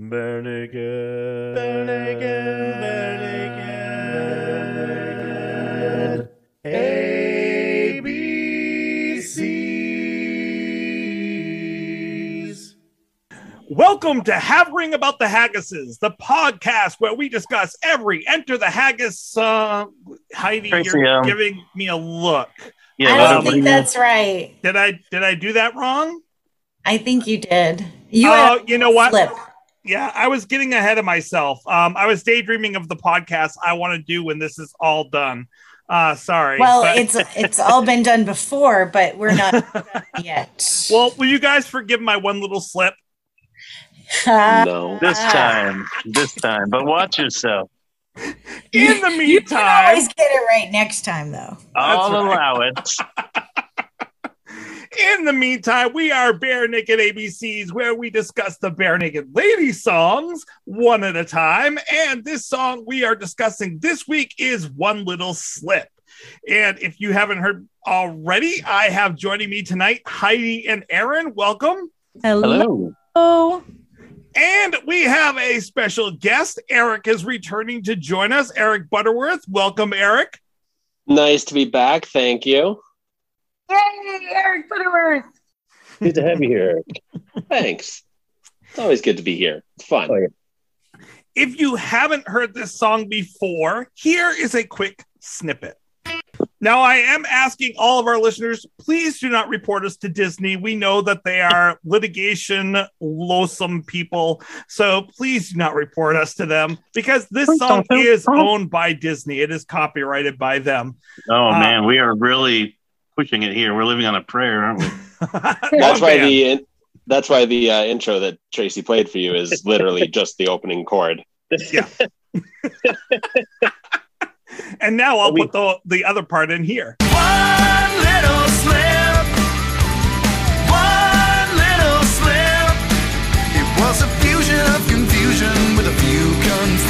Bare naked. Bare naked. ABCs. Welcome to Havering About the Haggises, the podcast where we discuss every Enter the Haggis song. Heidi, Tracy, you're um, giving me a look. Yeah, I don't what think that's right. Did I did I do that wrong? I think you did. You Oh, you know what? flip. Yeah, I was getting ahead of myself. Um, I was daydreaming of the podcast I want to do when this is all done. Uh, sorry. Well, but- it's it's all been done before, but we're not yet. well, will you guys forgive my one little slip? No. this time, this time. But watch yourself. In the you can meantime, always get it right next time, though. I'll right. allow it. In the meantime, we are Bare Naked ABCs, where we discuss the Barenaked Lady songs one at a time. And this song we are discussing this week is One Little Slip. And if you haven't heard already, I have joining me tonight Heidi and Aaron. Welcome. Hello. Hello. And we have a special guest. Erik is returning to join us. Erik Butterworth. Welcome, Erik. Nice to be back. Thank you. Yay, Erik Butterworth. Good to have you here. Thanks. It's always good to be here. It's fun. Oh, yeah. If you haven't heard this song before, here is a quick snippet. Now, I am asking all of our listeners, please do not report us to Disney. We know that they are litigation loathsome people. So please do not report us to them because this song is owned by Disney. It is copyrighted by them. Oh Uh, man, we are really pushing it here. We're living on a prayer, aren't we? That's why the that's why the uh, intro that Tracy played for you is literally just the opening chord. Yeah. and now I'll We- put the, the other part in here. One little slip, one little slip. It was a fusion of confusion with a few confounding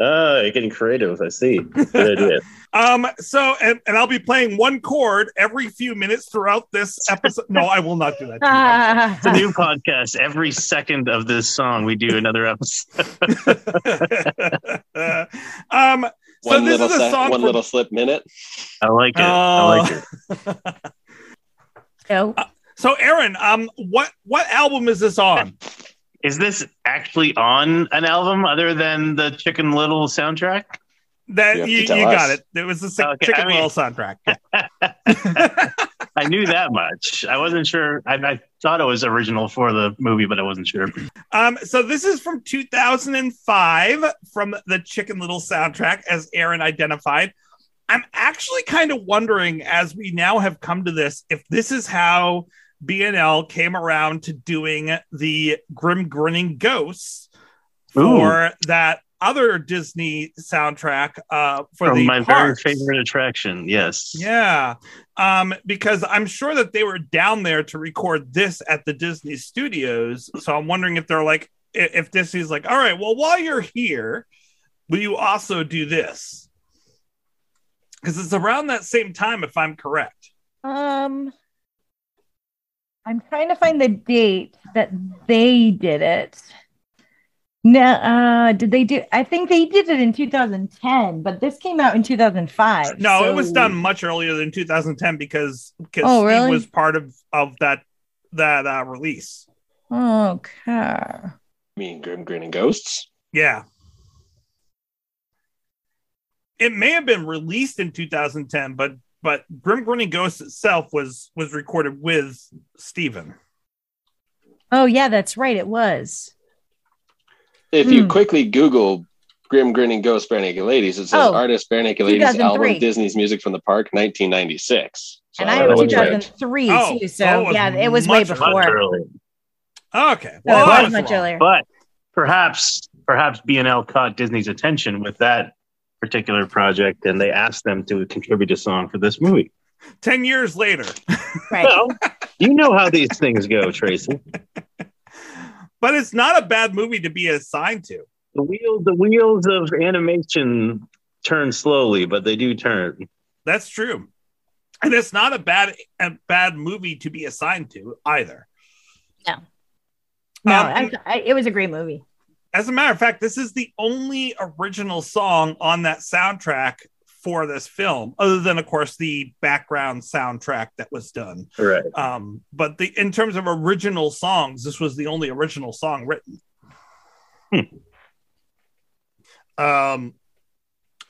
Oh, you're getting creative. I see. Good idea. Um, so and, and I'll be playing one chord every few minutes throughout this episode. No, I will not do that. to. It's a new podcast. Every second of this song, we do another episode. um, so One this little is a se- song one from- little slip minute. I like it. I like it. No. So Aaron, um, what what album is this on? Is this actually on an album other than the Chicken Little soundtrack? That You you, you got it. It was the Okay, Chicken I mean- Little soundtrack. Yeah. I knew that much. I wasn't sure. I, I thought it was original for the movie, but I wasn't sure. Um, so this is from 2005 from the Chicken Little soundtrack, as Aaron identified. I'm actually kind of wondering, as we now have come to this, if this is how BNL came around to doing the Grim Grinning Ghosts for that other Disney soundtrack uh, for From the my parks. very favorite attraction. Yes. Yeah. Um, because I'm sure that they were down there to record this at the Disney studios. So I'm wondering if they're like, if Disney's like, all right, well, while you're here, will you also do this? Because it's around that same time, if I'm correct. Um, I'm trying to find the date that they did it. No, uh, did they do? I think they did it in 2010, but this came out in 2005. No, it was done much earlier than 2010 because because Oh, Steve really? was part of of that that uh, release. Okay. I mean, Grim Grinning Ghosts. Yeah. It may have been released in 2010, but but Grim Grinning Ghost itself was was recorded with Steven. Oh, yeah, that's right. It was. If you Hmm. quickly Google Grim Grinning Ghost Barenaked Ladies, it says Oh, artist Barenaked Ladies album Disney's Music from the Park 1996. So And I I have know which way- 2003 Oh, too. So, oh, yeah, it was way much Much before. earlier. Okay. So Well, it was was much earlier. But perhaps perhaps BNL caught Disney's attention with that particular project, and they asked them to contribute a song for this movie. 10 years later. Right. Well, you know how these things go, Tracy. But it's not a bad movie to be assigned to. The wheels, the wheels of animation turn slowly, but they do turn. That's true. And it's not a bad a bad movie to be assigned to either. No, Um, I, I, it was a great movie. As a matter of fact, this is the only original song on that soundtrack for this film, other than, of course, the background soundtrack that was done. Right. Um, but the in terms of original songs, this was the only original song written. Um,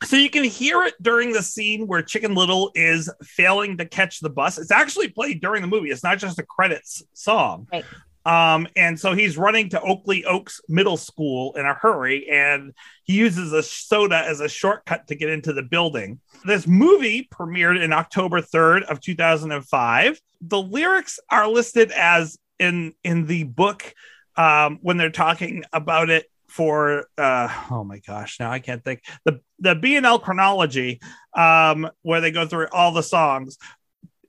so you can hear it during the scene where Chicken Little is failing to catch the bus. It's actually played during the movie. It's not just a credits song. Right. Um, and so he's running to Oakey Oaks Middle School in a hurry, and he uses a soda as a shortcut to get into the building. This movie premiered in October 3rd of 2005. The lyrics are listed as in in the book um, when they're talking about it for uh, oh my gosh now I can't think the the B and L chronology um, where they go through all the songs.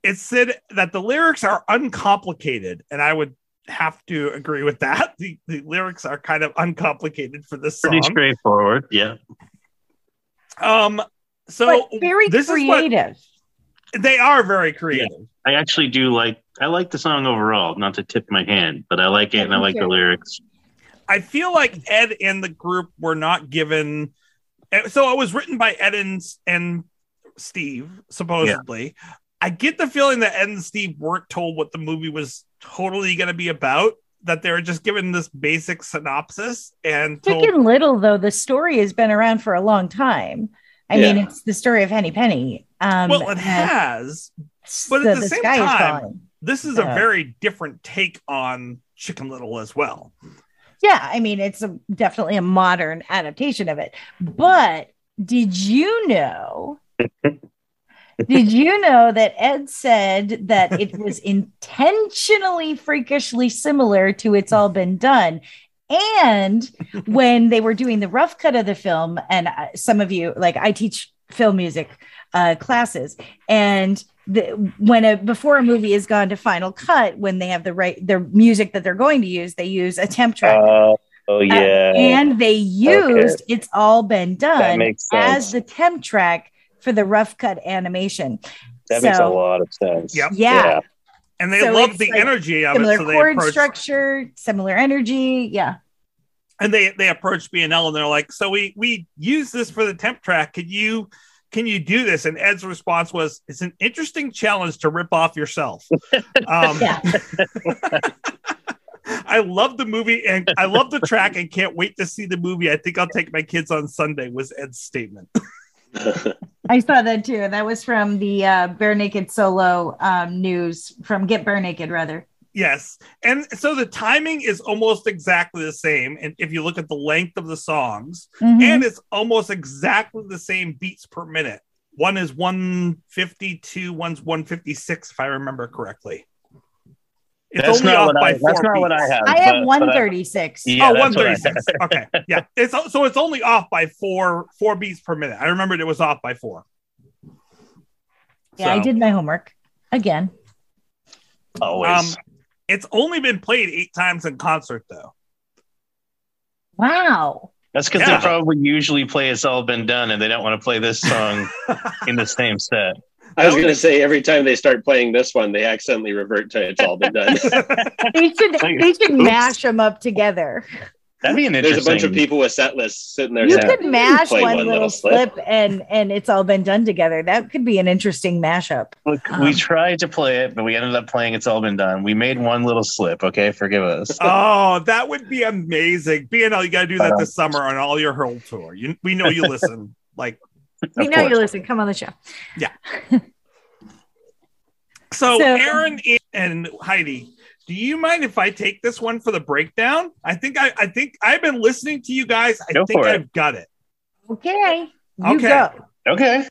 It said that the lyrics are uncomplicated, and I would have to agree with that. The, the lyrics are kind of uncomplicated for this Pretty song. straightforward. Yeah. Um, so but very this is what- creative. they are very creative. I actually do like I like the song overall, not to tip my hand, but I like it and I Me like the lyrics. I feel like Ed and the group were not given. eh, So it was written by Ed and, and Steve, supposedly. I get the feeling that Ed and Steve weren't told what the movie was totally going to be about. That they were just given this basic synopsis and told. Chicken Little, though, the story has been around for a long time. I Yeah. mean, it's the story of Henny Penny. Um, well, it has. but at the same sky is time- This is a very different take on Chicken Little as well. Yeah, I mean, it's a, definitely a modern adaptation of it. But did you know? did you know that Ed said that it was intentionally freakishly similar to It's All Been Done? And when they were doing the rough cut of the film, and uh, some of you, like I teach film music uh, classes, and the, when a before a movie has gone to final cut, when they have the right their music that they're going to use, they use a temp track. Oh, oh Uh, yeah. and they used it's all been done as the temp track for the rough cut animation. that makes a lot of sense. Yep. Yeah. And they So love the like energy of Similar it. So they chord approach structure, similar energy. Yeah. and they they approached B and L and they're like, so we we use this for the temp track. Can you can you do this? And Ed's response was, "It's an interesting challenge to rip off yourself." Um, Yeah. I love the movie and I love the track and can't wait to see the movie. I think I'll take my kids on Sunday. Was Ed's statement. I saw that too. That was from the uh, Bare Naked solo um, news from Get Bare Naked, rather. Yes. And so the timing is almost exactly the same. And if you look at the length of the songs, Mhm. and it's almost exactly the same beats per minute. One is 152, one's 156, if I remember correctly. It's That's only not off what by I. four That's not what I have. I but- have 136. Yeah, oh, that's 136. okay. Yeah. It's so it's only off by four four beats per minute. I remembered it was off by four. yeah, I did my homework again. Always. Um, it's only been played eight times in concert though. Wow. That's because yeah. they probably usually play "It's All Been Done" and they don't want to play this song in the same set. I was going to say every time they start playing this one, they accidentally revert to "It's all been done." They should they should Oops. mash them up together. That'd be an interesting. There's a bunch of people with set lists sitting there. You saying, could mash play one, one little little slip, slip. and and it's all been done together. That could be an interesting mashup. Look, Um, we tried to play it, but we ended up playing "It's All Been Done." We made one little slip. Okay, forgive us. oh, that would be amazing. BNL, you got to do that Uh, this summer on all your Hurl tour. You, we know you listen. Like, We know course. you listen. Come on the show. so, So- Aaron and Heidi, do you mind if I take this one for the breakdown? I think I, I think I've been listening to you guys. I Go think. I've got it. Okay. You Okay. go. Okay.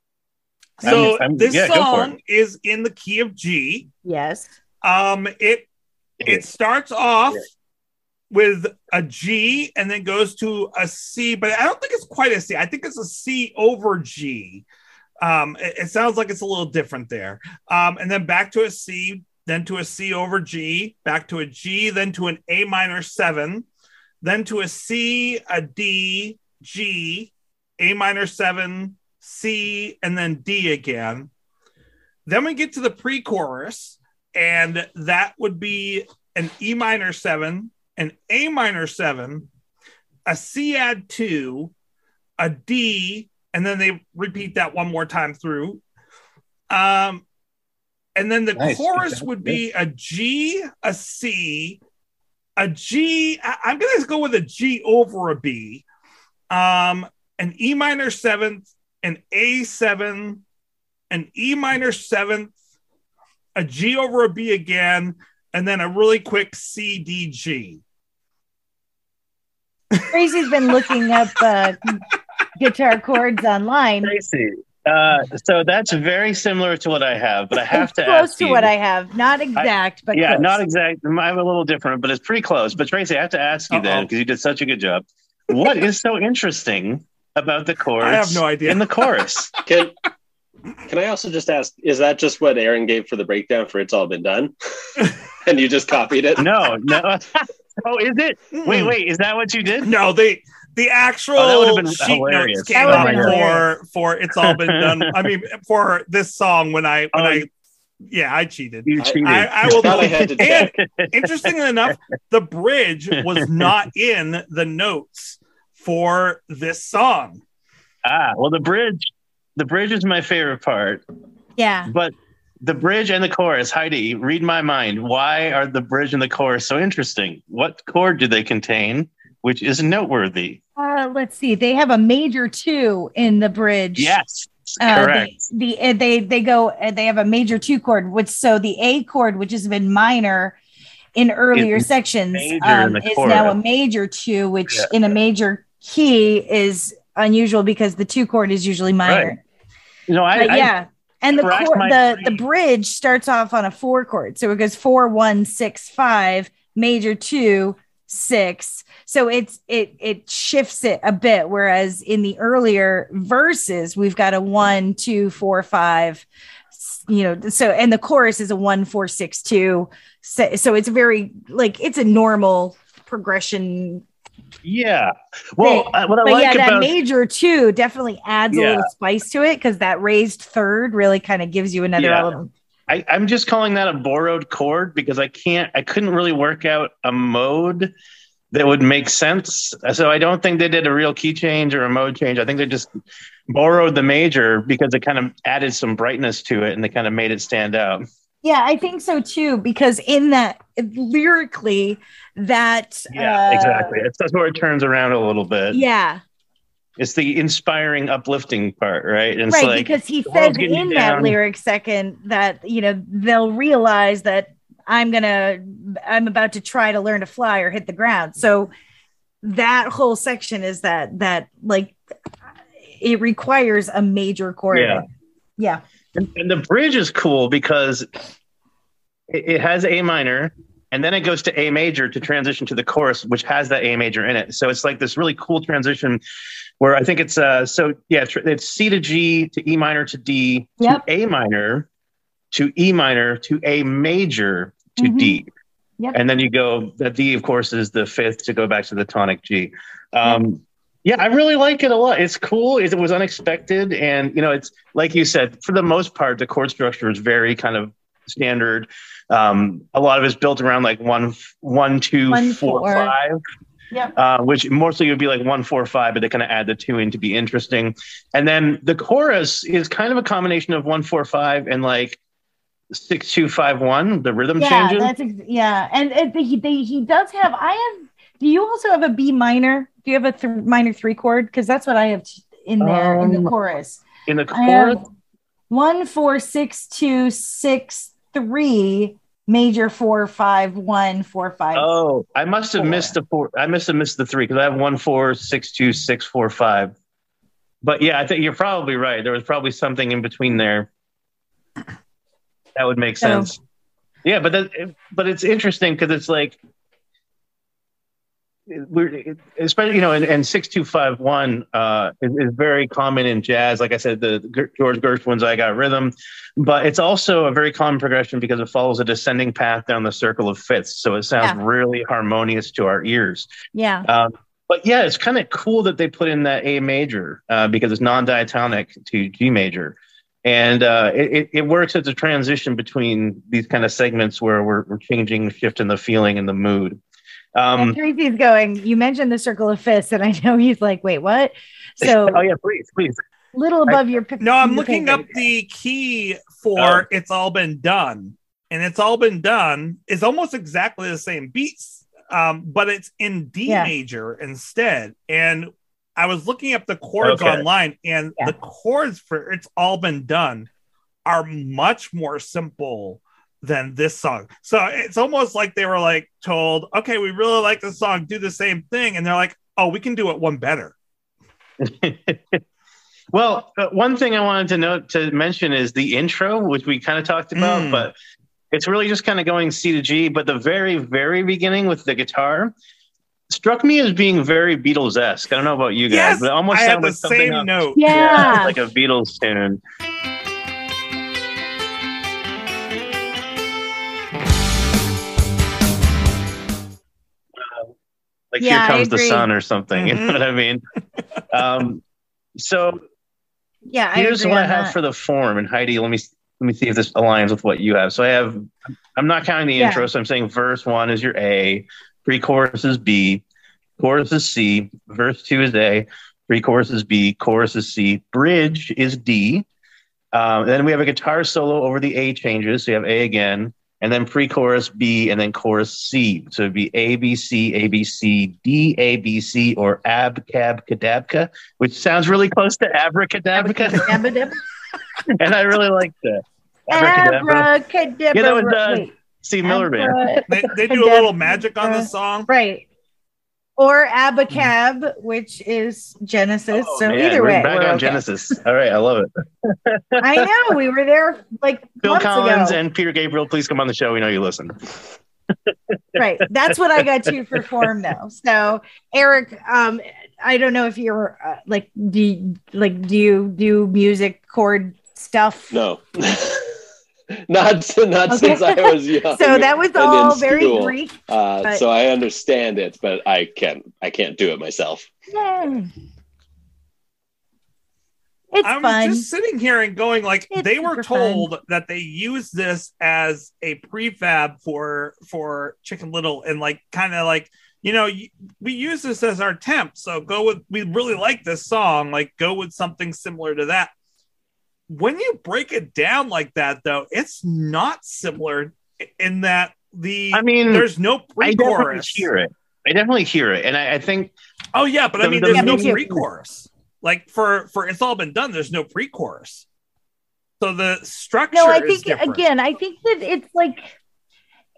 So I'm- I'm- this yeah, song is in the key of G. Yes. Um, it it starts off with a G and then goes to a C, but I don't think it's quite a C. I think it's a C over G. Um, it, it sounds like it's a little different there. Um, and then back to a C, then to a C over G, back to a G, then to an A minor seven, then to a C, a D, G, A minor seven, C, and then D again. then we get to the pre-chorus, and that would be an E minor seven, an A minor seven, a C add two, a D, and then they repeat that one more time through. Um, and then the Nice. chorus would be a G, a C, a G. I- I'm gonna go with a G over a B, um, an E minor seventh, an A seven, an E minor seventh, a G over a B again, and then a really quick C D G. Tracy's been looking up uh, guitar chords online. Tracy. Uh, so that's very similar to what I have, but I have It's to close ask to you. what I have. Not exact, but yeah, close. not exact. I'm a little different, but it's pretty close. But Tracy, I have to ask you then Uh-oh. because you did such a good job. What is so interesting about the chorus? I have no idea. In the chorus, Can Can I also just ask? Is that just what Aaron gave for the breakdown for "It's All Been Done"? and you just copied it? no, no. oh, is it? Wait, Mm. wait. Is that what you did? No, they the actual Oh, that would've been sheet hilarious. notes came would've up for for it's all been done. I mean, for this song when I when Oh, I yeah I cheated. You I- cheated. I, I will. Thought I had to check. Interestingly enough, the bridge was not in the notes for this song. ah, well, the bridge. The bridge is my favorite part, yeah. but the bridge and the chorus. Heidi, read my mind. Why are the bridge and the chorus so interesting? What chord do they contain, which is noteworthy? Uh, let's see. They have a major two in the bridge. Yes, Uh, correct. The, the uh, they they go uh, they have a major two chord, which so the A chord, which has been minor in earlier Is sections, um, is chorus. now a major two, which Yeah. in a major key is unusual because the two chord is usually minor. No, I, I yeah. And the my the, brain. the bridge starts off on a four chord. So it goes four, one, six, five, major two, six. So it's it it shifts it a bit. Whereas in the earlier verses, we've got a one, two, four, five, you know, so and the chorus is a one, four, six, two. So, so it's very like it's a normal progression. Yeah. Well, uh, what I but like yeah, that major too definitely adds a little spice to it because that raised third really kind of gives you another Yeah. element. I, I'm just calling that a borrowed chord because I can't, I couldn't really work out a mode that would make sense. So I don't think they did a real key change or a mode change. I think they just borrowed the major because it kind of added some brightness to it and they kind of made it stand out. Yeah, I think so too. Because in that lyrically, that Yeah, uh, exactly. It's that's where it turns around a little bit. Yeah, It's the inspiring, uplifting part, right? And right. like, because he says in that lyric second that you know they'll realize that I'm gonna I'm about to try to learn to fly or hit the ground. So that whole section is that that like it requires a major chord. Yeah. Yeah. And, and the bridge is cool because it, it has A minor and then it goes to A major to transition to the chorus, which has that A major in it. So it's like this really cool transition where I think it's uh so yeah, it's C to G to E minor to D Yep. to A minor to E minor to A major to Mhm. D. Yep. And then you go the D of course is the fifth to go back to the tonic G. Um yeah, I really like it a lot. It's cool. It was unexpected, and you know, it's like you said. For the most part, the chord structure is very kind of standard. Um, a lot of it's built around like one, one, two, One, four, four. five, Yep. uh, which mostly would be like one, four, five, but they kind of add the two in to be interesting. And then the chorus is kind of a combination of one, four, five, and like six, two, five, one. The rhythm Yeah, changes. that's ex- yeah, and it, he they, he does have. I have. Do you also have a B minor? Do you have a th- minor three chord? Because that's what I have in there in the Um, chorus. in the chorus. one four six two six three major four five one four five. Oh, I must have Four. missed the four. I must have missed the three because I have one, four, six, two, six, four, five. But yeah, I think you're probably right. There was probably something in between there. That would make So- sense. Yeah, but that, but it's interesting because it's like we're especially you know and, and six two five one uh is, is very common in jazz. Like i said the, the george gershwin's i got rhythm but it's also a very common progression because it follows a descending path down the circle of fifths. So it sounds Yeah. really harmonious to our ears. Yeah, um, but yeah it's kind of cool that they put in that a major uh, because it's non-diatonic to g major. And uh, it, it- it works as a transition between these kind of segments where we're, we're changing, shifting the feeling and the mood. Well, Um, Tracy's going. You mentioned the circle of fifths, and I know he's like, "Wait, what?" So oh yeah, please, please. little above your. No, I'm your looking pay up the key for Oh. "It's All Been Done," and "It's All Been Done" is almost exactly the same beats, um, but it's in D Yeah. major instead. And I was looking up the chords Okay. online, and Yeah. the chords for "It's All Been Done" are much more simple than this song. So it's almost like they were like told, "Okay, we really like the song, do the same thing," and they're like, "Oh, we can do it one better." well, uh, one thing I wanted to note to mention is the intro, which we kind of talked about, Mm. but it's really just kind of going C to G. But the very, very beginning with the guitar struck me as being very Beatles esque. I don't know about you guys, Yes, but it almost I had sounded the like something same on- note. Yeah. like a Beatles tune. Like Yeah, here comes the sun or something. You Mhm. know what I mean? um, so Yeah, I here's what I have that. for the form. And Heidi, let me let me see if this aligns with what you have. So I have. I'm not counting the Yeah. intro, so I'm saying verse one is your A, pre-chorus is B, chorus is C, verse two is A, pre-chorus is B, chorus is C, bridge is D. Um, then we have a guitar solo over the A changes. So you have A again, and then pre-chorus B, and then chorus C. So it'd be A B C A B C D A B C or Ab Cab Cadabka, which sounds really close to abracadabra, Abracadabra. and I really like that. Abracadabra. Abracadabra. Yeah, that was, uh, Wait, Steve Miller Band. They, they do a little magic on the song. Right. Or Abacab, which is Genesis. Oh, so man, either we're way, back we're on okay. Genesis. All right, I love it. I know we were there like Phil months Collins ago. and Peter Gabriel, please come on the show. We know you listen. right. That's what I got to perform form though. So Erik, um, I don't know if you're uh, like do you, like do you do music chord stuff? No. not not Okay. since I was young. So that was and all very school. brief. Uh, but- so I understand it, but I can't I can't do it myself. Yeah. It's I'm fun. just sitting here and going like It's they were super fun. told that they use this as a prefab for for Chicken Little and like kind of like you know we use this as our temp so go with we really like this song like go with something similar to that. When you break it down like that though, it's not similar in that the I mean, there's no I definitely pre-chorus. hear it. I definitely hear it, and I, I think Oh yeah, but I The- mean, the there's no main- pre-chorus. Like for for it's all been done. There's no pre-chorus. So the structure. no, I is think different. again, I think that it's like,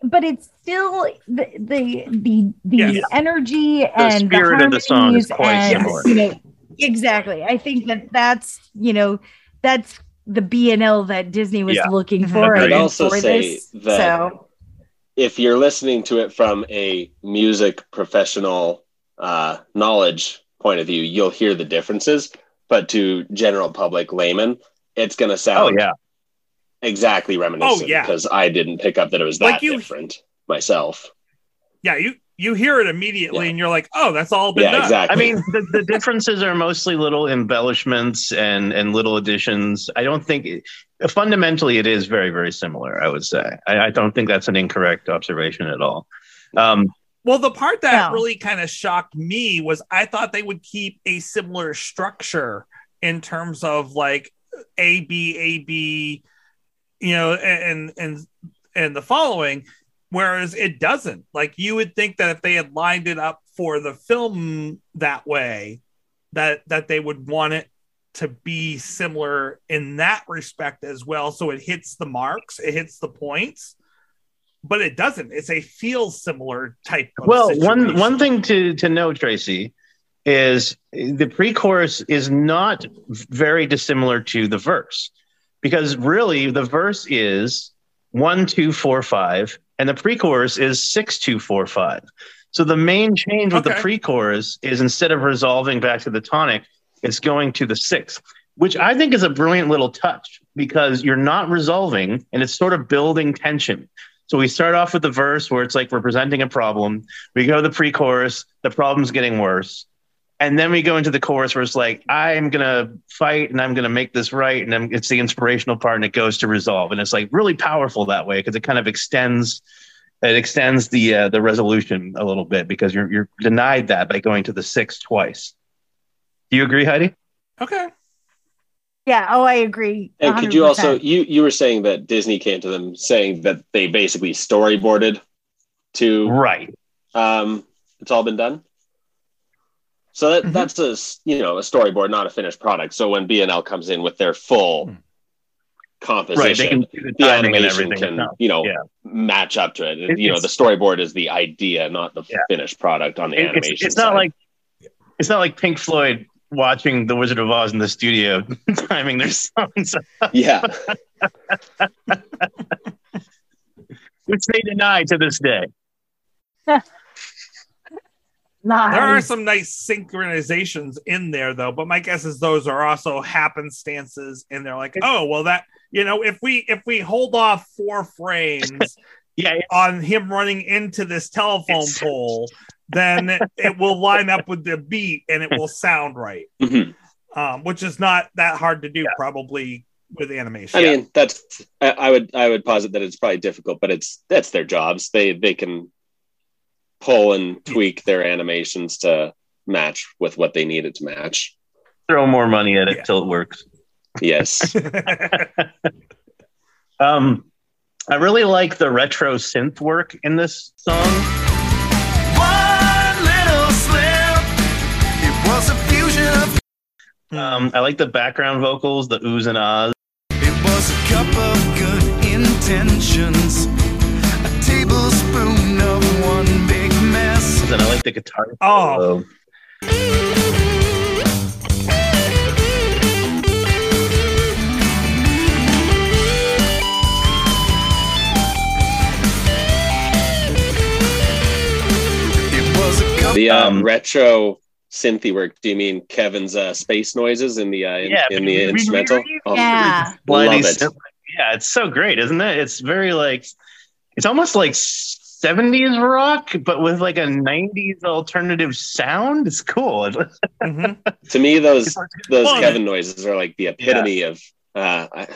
but it's still the the the the Yes. energy and spirit of the song is quite and, similar. You know, exactly. I think that that's you know that's the B and L that Disney was Yeah. looking Mhm. for. I'd and also for say this. that- so If you're listening to it from a music professional uh, knowledge point of view, you'll hear the differences. But to general public layman, it's going to oh sound yeah, exactly reminiscent Oh, yeah. because I didn't pick up that it was that Like you- different myself. Yeah, you you hear it immediately, Yeah. and you're like, oh, that's all been Yeah, done. exactly. I mean the, the differences are mostly little embellishments and and little additions. I don't think it, fundamentally it is very very similar. I would say I, I don't think that's an incorrect observation at all. Um, Well, the part that No. really kind of shocked me was I thought they would keep a similar structure in terms of like A B A B, you know, and and and the following, whereas it doesn't. Like you would think that if they had lined it up for the film that way, that that they would want it to be similar in that respect as well. So it hits the marks, it hits the points. But it doesn't. It's a feel similar type. Of well, one one thing to to know, Tracy, is the pre-chorus is not very dissimilar to the verse, because really the verse is one two four five, and the pre-chorus is six two four five. So the main change with the pre-chorus is instead of resolving back to the tonic, it's going to the sixth, which I think is a brilliant little touch because you're not resolving and it's sort of building tension. So we start off with the verse where it's like we're presenting a problem. We go to the pre-chorus, the problem's getting worse. And then we go into the chorus where it's like, I'm gonna fight and I'm gonna make this right, and then it's the inspirational part, and it goes to resolve, and it's like really powerful that way because it kind of extends, it extends the uh, the resolution a little bit because you're you're denied that by going to the six twice. Do you agree, Heidi? Okay. Yeah. Oh, I agree. And could you also you you were saying that Disney came to them saying that they basically storyboarded to Right. um it's all been done. So that, Mhm. that's a s- you know a storyboard, not a finished product. So when BNL comes in with their full Hmm. composition, Right. They can do the the timing and animation everything. can you know Yeah. match up to it. It- you know, the storyboard is the idea, not the Yeah. finished product on the It- animation. it's, it's not like it's not like Pink Floyd watching The Wizard of Oz in the studio timing their songs, yeah, which they deny to this day. Nice. There are some nice synchronizations in there, though. But my guess is those are also happenstances, and they're like, oh, well, that you know, if we if we hold off four frames Yeah, it- on him running into this telephone It's- pole, then it, it will line up with the beat and it will sound right. Mhm. Um, which is not that hard to do, probably with animation. I mean that's I, I would I would posit that it's probably difficult, but it's that's their jobs. They they can pull and tweak their animations to match with what they need it to match. throw more money at it Yeah. till it works. Yes. Um, I really like the retro synth work in this song. One little slip. It was a fusion. Um, I like the background vocals, the oohs and ahs. It was a cup of good intentions. Like the guitar. Oh. solo. It was a cup. the uh, Um, retro synthy work. Do you mean Kevin's uh, space noises in the uh, in, Yeah, in the we- we- instrumental? we- Oh, Yeah. Slidey Love it. Yeah, it's so great, isn't it? It's very like it's almost like 70s rock, but with like a 90s alternative sound. It's cool. Mhm. To me, those those Well, Kevin noises are like the epitome of. Uh, I,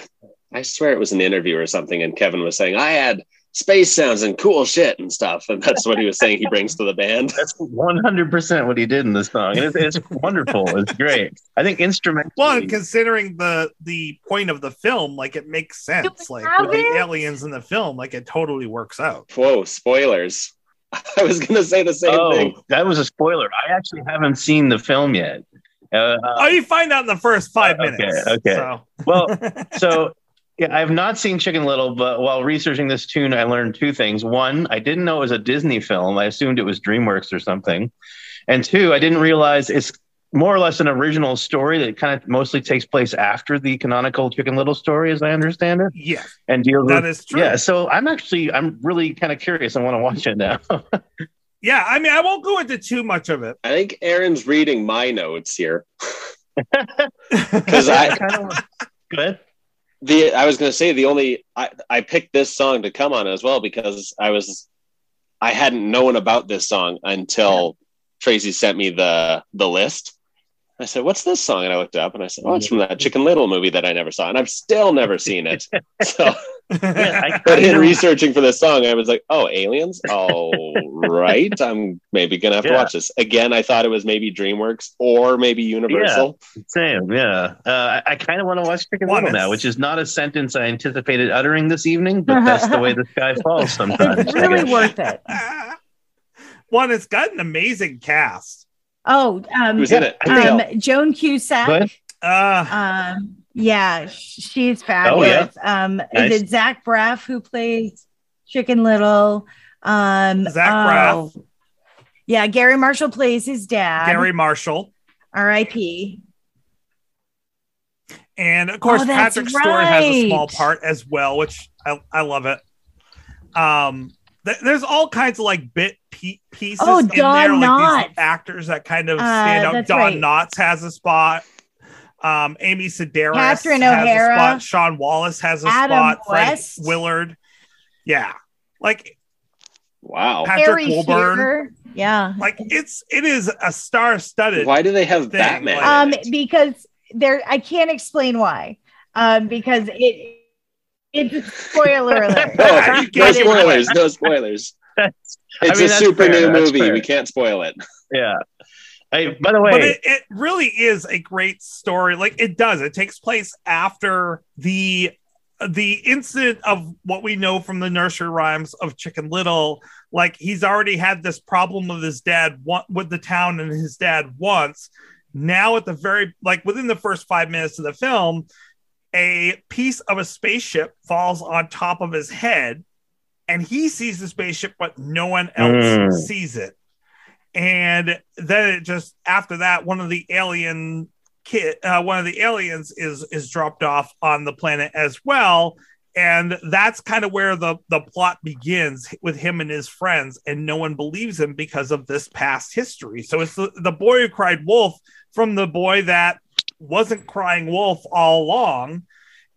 I swear it was an interview or something, and Kevin was saying I had space sounds and cool shit and stuff, and that's what he was saying he brings to the band. That's 100% what he did in this song. And it's, it's wonderful. It's great. I think instrumental. Well, considering the the point of the film, like it makes sense. Like have with the aliens in the film, like it totally works out. Whoa, spoilers! I was gonna say the same oh, thing. that was a spoiler. I actually haven't seen the film yet. Uh, Oh, you find out in the first five Okay, minutes. okay. So. well, so yeah, I have not seen Chicken Little, but while researching this tune, I learned two things. One, I didn't know it was a Disney film. I assumed it was DreamWorks or something. And two, I didn't realize it's more or less an original story that kind of mostly takes place after the canonical Chicken Little story, as I understand it, yes, and deals that with. is true. Yeah, so I'm actually I'm really kind of curious. I want to watch it now. Yeah, I mean, I won't go into too much of it. I think Aaron's reading my notes here because I kind of good. The I was gonna say the only I, I picked this song to come on as well because I was I hadn't known about this song until Tracy sent me the the list. I said, "What's this song?" And I looked up and I said, "Oh, it's from that Chicken Little movie that I never saw, and I've still never seen it." So, Yeah, I but in researching for this song, I was like, "Oh, aliens! Oh, right. I'm maybe gonna have to watch this again." I thought it was maybe DreamWorks or maybe Universal. Same, yeah. Uh, I, I kind of want to watch Chicken Little now, which is not a sentence I anticipated uttering this evening, but that's the way the sky falls sometimes. It's really worth it. One, it's got an amazing cast. Oh, um, Who's in it? um, Joan Cusack. Go. Uh, Um, yeah, she's fabulous. Um, Nice. is it Zach Braff who plays Chicken Little? Um, Zach oh, Yeah, Garry Marshall plays his dad. Garry Marshall, R.I.P. and of course Oh, that's Patrick Stewart has a small part as well, which I, I love it. Um, th- there's all kinds of like bit pe- pieces Oh, in Don there, like these actors that kind of Uh, stand out. Don right. Knotts has a spot. Um, Amy Sedaris Catherine has O'Hara. a spot. Sean Wallace has a Adam spot. Frank West. Willard, yeah, like Wow. Patrick Harry Wilburn. Shearer. Yeah. Like it's it is a star-studded. Why do they have thing, Batman? like- Um, because there, I can't explain why. Um, because it, it's a spoiler alert. no, you no spoilers. No spoilers. That's- It's mean, a super fair, new movie. fair. We can't spoil it. yeah. Hey, by the way, but it, it really is a great story like it does it takes place after the the incident of what we know from the nursery rhymes of chicken little like he's already had this problem with his dad with the town and his dad once now at the very like within the first five minutes of the film a piece of a spaceship falls on top of his head and he sees the spaceship but no one else Mm. sees it. And then it just after that one of the alien kid uh, one of the aliens is is dropped off on the planet as well. And that's kind of where the the plot begins with him and his friends and no one believes him because of this past history. So it's the, the boy who cried wolf from the boy that wasn't crying wolf all along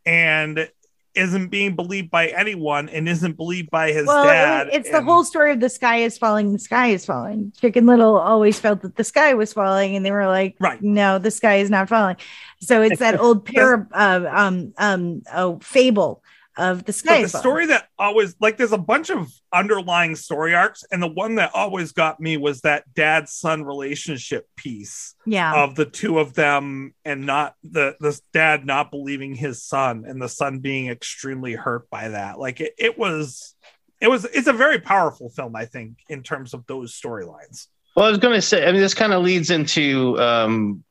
and isn't being believed by anyone and isn't believed by his well, dad it- it's the whole story of the sky is falling. The sky is falling. Chicken Little always felt that the sky was falling, and they were like, Right. no, the sky is not falling." So it's that old pair uh, um um oh, fable of the sky. but the story that always like there's a bunch of underlying story arcs and the one that always got me was that dad son relationship piece yeah. of the two of them and not the this dad not believing his son and the son being extremely hurt by that like it, it was it was it's a very powerful film i think in terms of those storylines Well, I was going to say, I mean, this kind of leads into. Um,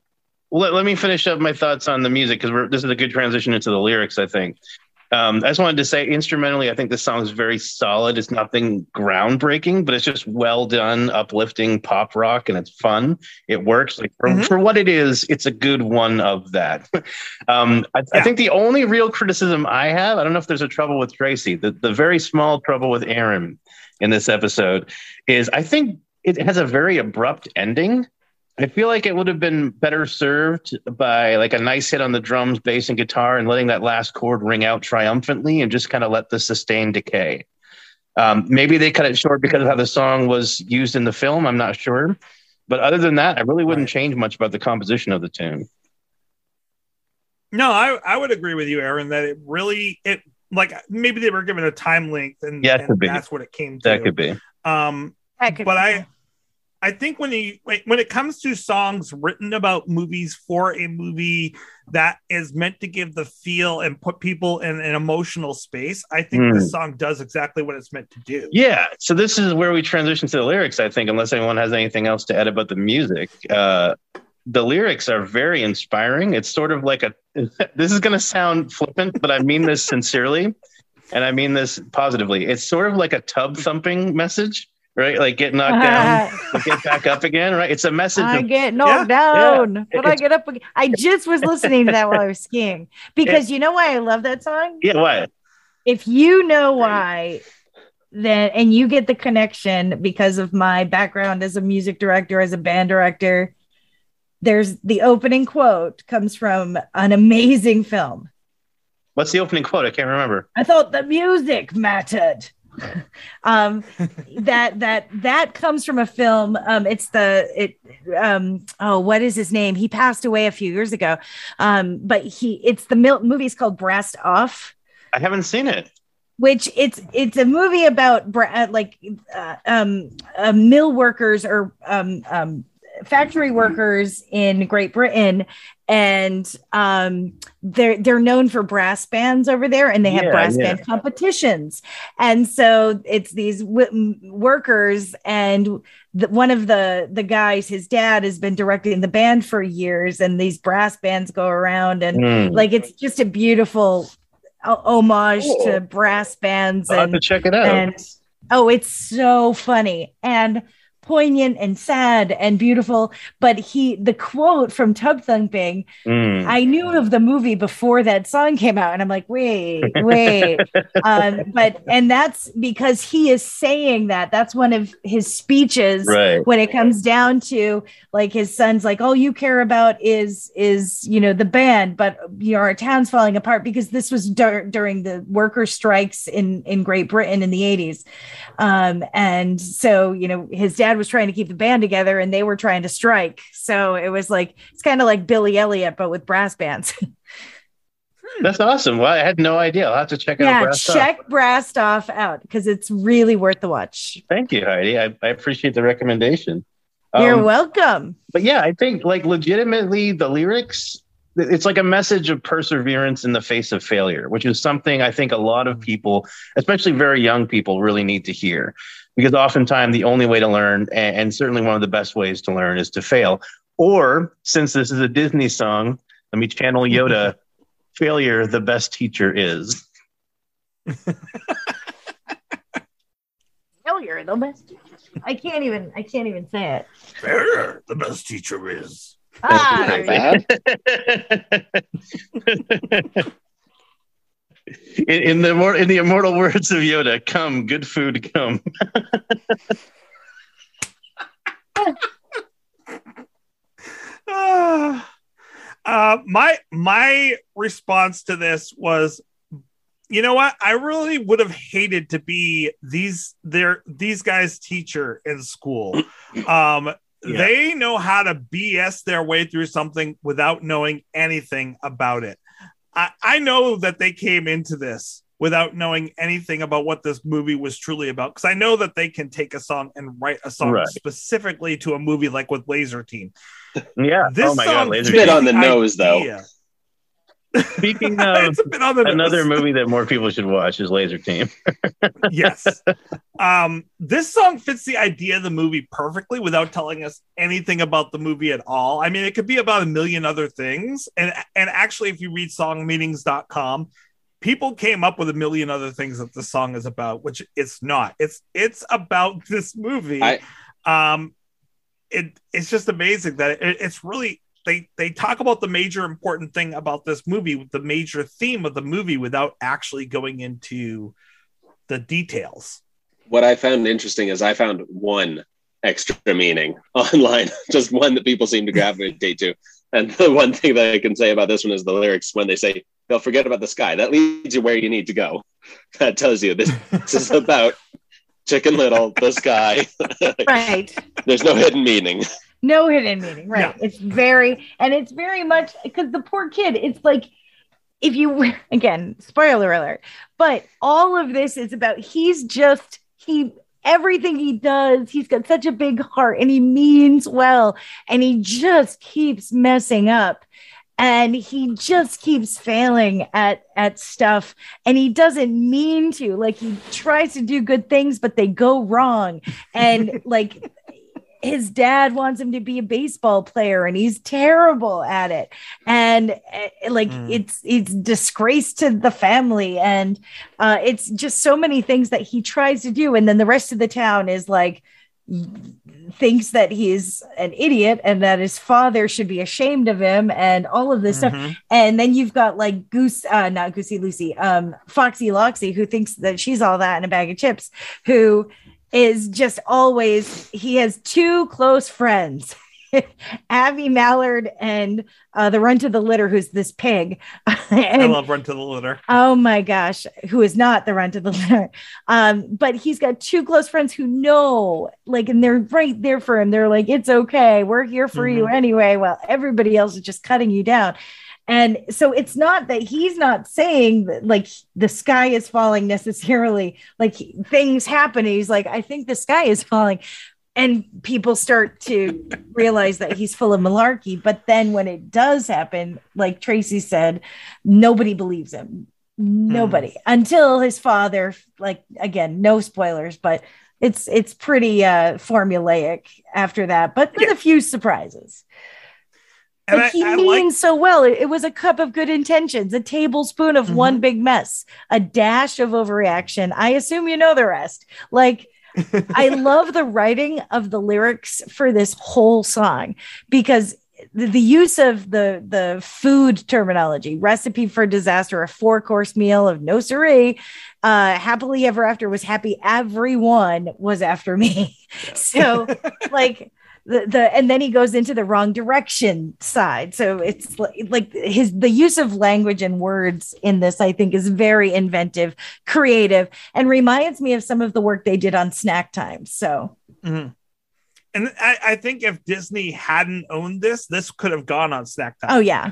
let, let me finish up my thoughts on the music because this is a good transition into the lyrics. I think. Um, I just wanted to say, instrumentally, I think the song is very solid. It's nothing groundbreaking, but it's just well done, uplifting pop rock, and it's fun. It works. Like for, Mhm. for what it is, it's a good one of that. um, I, I think the only real criticism I have, I don't know if there's a trouble with Tracy, the, the very small trouble with Aaron in this episode is I think it has a very abrupt ending. I feel like it would have been better served by like a nice hit on the drums, bass, and guitar, and letting that last chord ring out triumphantly, and just kind of let the sustain decay. Um, maybe they cut it short because of how the song was used in the film. I'm not sure, but other than that, I really wouldn't Right. change much about the composition of the tune. no i i would agree with you aaron that it really it like maybe they were given a time length and, Yeah, and could be. that's what it came to That could be. um That could but be. I, I think when you when it comes to songs written about movies for a movie that is meant to give the feel and put people in an emotional space, I think Hmm. this song does exactly what it's meant to do. Yeah. So this is where we transition to the lyrics, I think, unless anyone has anything else to add about the music. Uh, the lyrics are very inspiring. It's sort of like a, this is going to sound flippant, but I mean this sincerely. And I mean this positively. It's sort of like a tub thumping message, right? Like get knocked down, get back up again, right? It's a message I of, get knocked down, but I get up again. I just was listening to that while I was skiing because you know why I love that song? yeah, what? If you know why, then and you get the connection because of my background as a music director, as a band director. There's the opening quote comes from an amazing film. What's the opening quote? I can't remember. I thought the music mattered. um that that that comes from a film um it's the it um oh what is his name? He passed away a few years ago. Um but he it's the mil- movie's called Brassed Off. I haven't seen it. which it's it's a movie about bra- uh, like uh, um uh, mill workers or um um factory workers in Great Britain and um they're they're known for brass bands over there and they have Yeah, brass yeah. band competitions and so it's these w- workers and the, one of the the guys his dad has been directing the band for years and these brass bands go around and Hmm. like it's just a beautiful homage Cool. to brass bands I'll have to and check it out. and oh it's so funny and poignant and sad and beautiful. But he, the quote from Tub Thumping, Mm. I knew of the movie before that song came out, and I'm like, wait, wait. um, but and that's because he is saying that. That's one of his speeches Right. when it comes down to like his son's like, all you care about is is you know the band, but you know our town's falling apart because this was dur- during the worker strikes in in Great Britain in the 80s. Um, and so you know his dad was trying to keep the band together and they were trying to strike. So it was like it's kind of like Billy Elliot but with brass bands. That's awesome. Well, I had no idea. I'll have to check out yeah, Brassed Off. check Brassed Off out because it's really worth the watch. Thank you, Heidi. I, I appreciate the recommendation. You're Um, welcome. but yeah, I think like legitimately the lyrics, it's like a message of perseverance in the face of failure, which is something I think a lot of people, especially very young people, really need to hear. Because oftentimes the only way to learn, and, and certainly one of the best ways to learn, is to fail. Or since this is a Disney song, let me channel Yoda failure, the best teacher is. Failure, the best. I can't even. I can't even say it. Failure, the best teacher is. Ah, Not there you bad. in, in the more in the immortal words of Yoda, come, good food, come. Ah. uh, my my response to this was, you know what? I really would have hated to be these their these guys' teacher in school. Um, Yeah. They know how to BS their way through something without knowing anything about it. I, I know that they came into this without knowing anything about what this movie was truly about because I know that they can take a song and write a song Right. specifically to a movie like with Laser Team. Yeah. This oh my god, laser. Bit on the nose, though. Idea. Speaking of it's a bit on the nose. another movie that more people should watch is Laser Team. yes. Um, this song fits the idea of the movie perfectly without telling us anything about the movie at all. I mean, it could be about a million other things. And and actually, if you read songmeanings.com, people came up with a million other things that the song is about, which it's not. It's it's about this movie. I- um it it's just amazing that it, it's really they they talk about the major important thing about this movie, the major theme of the movie without actually going into the details. what I found interesting is I found one extra meaning online, just one that people seem to gravitate to. And the one thing that I can say about this one is the lyrics when they say they'll forget about the sky. That leads you where you need to go. That tells you this, this is about Chicken Little, the sky. right. There's no hidden meaning. No hidden meaning. Right. Yeah. It's very, and it's very much because the poor kid, it's like, if you, again, spoiler alert, but all of this is about he's just, he, everything he does, he's got such a big heart and he means well and he just keeps messing up and he just keeps failing at at stuff and he doesn't mean to like he tries to do good things but they go wrong and like his dad wants him to be a baseball player and he's terrible at it and uh, like Mm. it's it's disgrace to the family and uh it's just so many things that he tries to do and then the rest of the town is like thinks that he's an idiot and that his father should be ashamed of him and all of this stuff Mhm. and then you've got like Goose, uh, not Goosey Loosey, um, Foxy Loxy, who thinks that she's all that in a bag of chips, who is just always, he has two close friends, Abby Mallard and uh, the runt of the litter, who's this pig. I love Runt of the Litter. Oh my gosh, who is not the runt of the litter. Um, but he's got two close friends who know, like, and they're right there for him. They're like, it's okay, we're here for you anyway. Well, everybody else is just cutting you down. And so it's not that he's not saying that like the sky is falling necessarily, like things happen. He's like, I think the sky is falling. And people start to realize that he's full of malarkey. But then when it does happen, like Tracy said, nobody believes him nobody until his father like again no spoilers but it's it's pretty uh formulaic after that but with Yeah. a few surprises And but I, he I means like so well. It, it was a cup of good intentions a tablespoon of Mm-hmm. one big mess a dash of overreaction. I assume you know the rest. Like I love the writing of the lyrics for this whole song because the, the use of the the food terminology recipe for disaster a four course meal of no siree uh happily ever after was happy. Everyone was after me. So like the, the and then he goes into the wrong direction side so it's like, like his the use of language and words in this i think is very inventive creative and reminds me of some of the work they did on snack time so Mhm. And I, I think if Disney hadn't owned this, this could have gone on Snack Time. oh yeah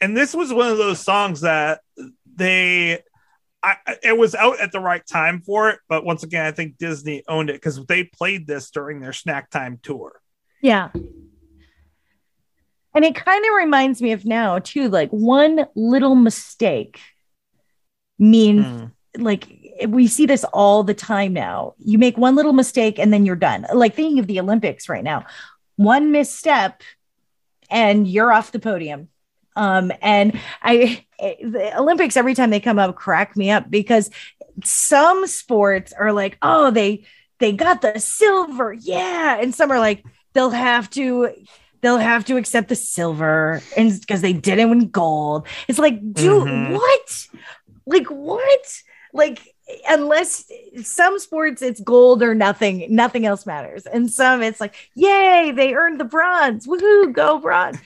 and this was one of those songs that they I, it was out at the right time for it but once again i think disney owned it because they played this during their snack time tour Yeah. And it kind of reminds me of now, too, like one little mistake means Mm. like we see this all the time now. You make one little mistake and then you're done. Like thinking of the Olympics right now, one misstep and you're off the podium. Um, and I, the Olympics, every time they come up, crack me up because some sports are like, oh, they, they got the silver. Yeah. And some are like, they'll have to, they'll have to accept the silver and because they didn't win gold. It's like, dude, Mhm. what? Like, what? Like, unless some sports it's gold or nothing, nothing else matters. And some it's like, yay, they earned the bronze. Woohoo, go bronze.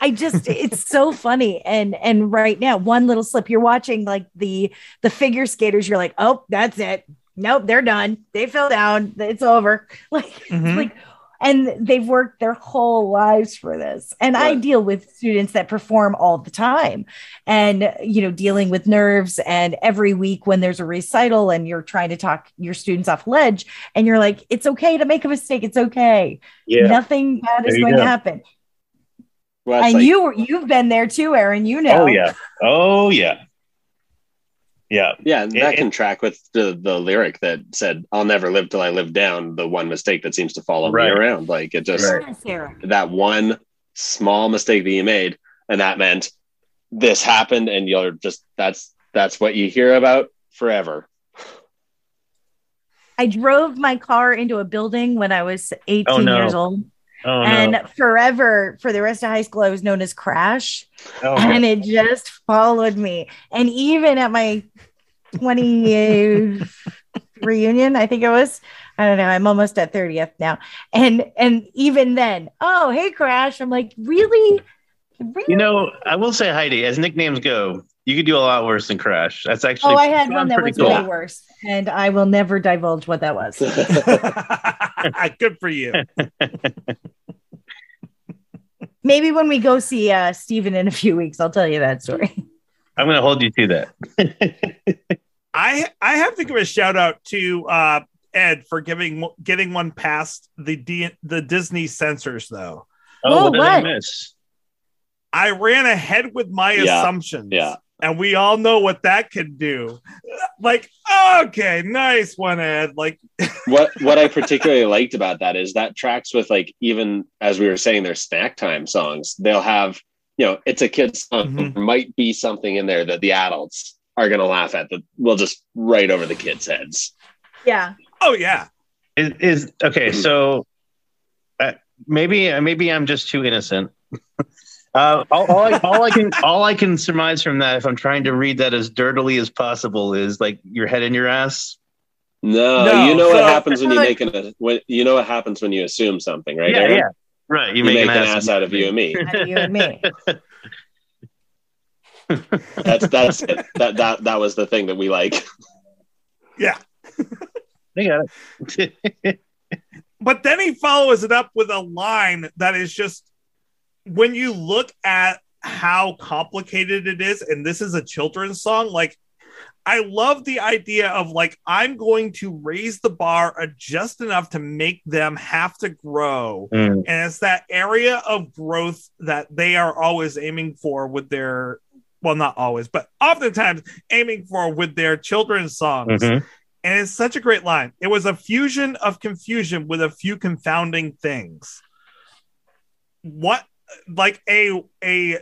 I just it's so funny. And and right now, one little slip, you're watching like the the figure skaters, you're like, oh, that's it. Nope, they're done. They fell down. It's over. Like, Mhm. like and they've worked their whole lives for this and i deal with students that perform all the time and you know dealing with nerves and every week when there's a recital and you're trying to talk your students off ledge and you're like it's okay to make a mistake it's okay Yeah. nothing bad is There you going to happen Well, and like- you were you've been there too aaron you know Oh yeah. Oh yeah. Yeah. Yeah, and that it- can track with the the lyric that said, "I'll never live till I live down." The one mistake that seems to follow Right. me around, like it just Right. That one small mistake that you made, and that meant this happened, and you're just that's that's what you hear about forever. i drove my car into a building when i was 18 Oh, no. years old Oh no. and forever for the rest of high school i was known as crash oh, and it just followed me. And even at my 20th reunion, I think it was, I don't know, I'm almost at 30th now. And and even then, oh, hey Crash. I'm like, really? Really? you know, I will say, Heidi, as nicknames go, you could do a lot worse than Crash. That's actually oh, I had one that was cool. way worse. And I will never divulge what that was. good for you Maybe when we go see uh Steven in a few weeks, I'll tell you that story. I'm going to hold you to that. i i have to give a shout out to uh ed for giving getting one past the D, the disney censors though Oh, Whoa, what did I miss? i ran ahead with my Yeah. assumptions Yeah. And we all know what that can do like okay nice one ed like what what I particularly liked about that is that tracks with like even as we were saying their snack time songs. They'll have you know it's a kid's song. Mhm. There might be something in there that the adults are gonna laugh at that will just right over the kids' heads. Yeah. oh yeah Is, is okay. So uh, maybe uh, maybe I'm just too innocent. Uh, all, all, I, all I can all I can surmise from that, if I'm trying to read that as dirtily as possible, is like your head in your ass. No, No, you know so- what happens when you Like- make an when you know what happens when you assume something, right? yeah, Aaron? yeah, right. You, You, make, an ass out of you and me. Out of you and me. That's that's it. that that that was the thing that we like. yeah I got it. but then he follows it up with a line that is just when you look at how complicated it is and this is a children's song like i love the idea of like i'm going to raise the bar just enough to make them have to grow Mm, and it's that area of growth that they are always aiming for with their well not always but oftentimes aiming for with their children's songs mhm. and it's such a great line. It was a fusion of confusion with a few confounding things. What like a a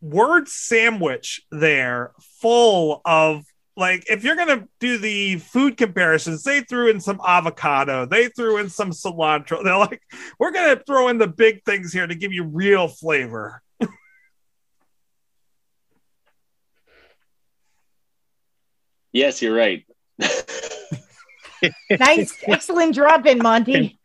word sandwich there full of like if you're gonna do the food comparisons, they threw in some avocado, they threw in some cilantro. They're like, we're gonna throw in the big things here to give you real flavor. Yes, you're right. Nice, excellent drop in, Monty.